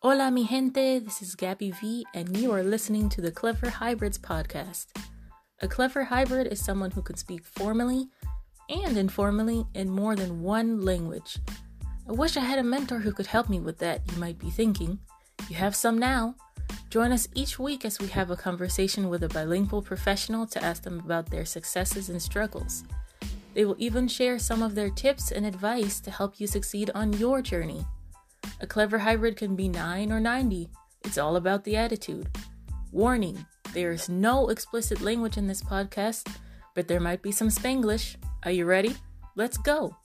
Hola, mi gente. This is Gabby V, and you are listening to the Clever Hybrids podcast. A clever hybrid is someone who can speak formally and informally in more than one language. I wish I had a mentor who could help me with that, you might be thinking. You have some now. Join us each week as we have a conversation with a bilingual professional to ask them about their successes and struggles. They will even share some of their tips and advice to help you succeed on your journey. A clever hybrid can be 9 or 90. It's all about the attitude. Warning there is no explicit language in this podcast, but there might be some Spanglish. Are you ready? Let's go.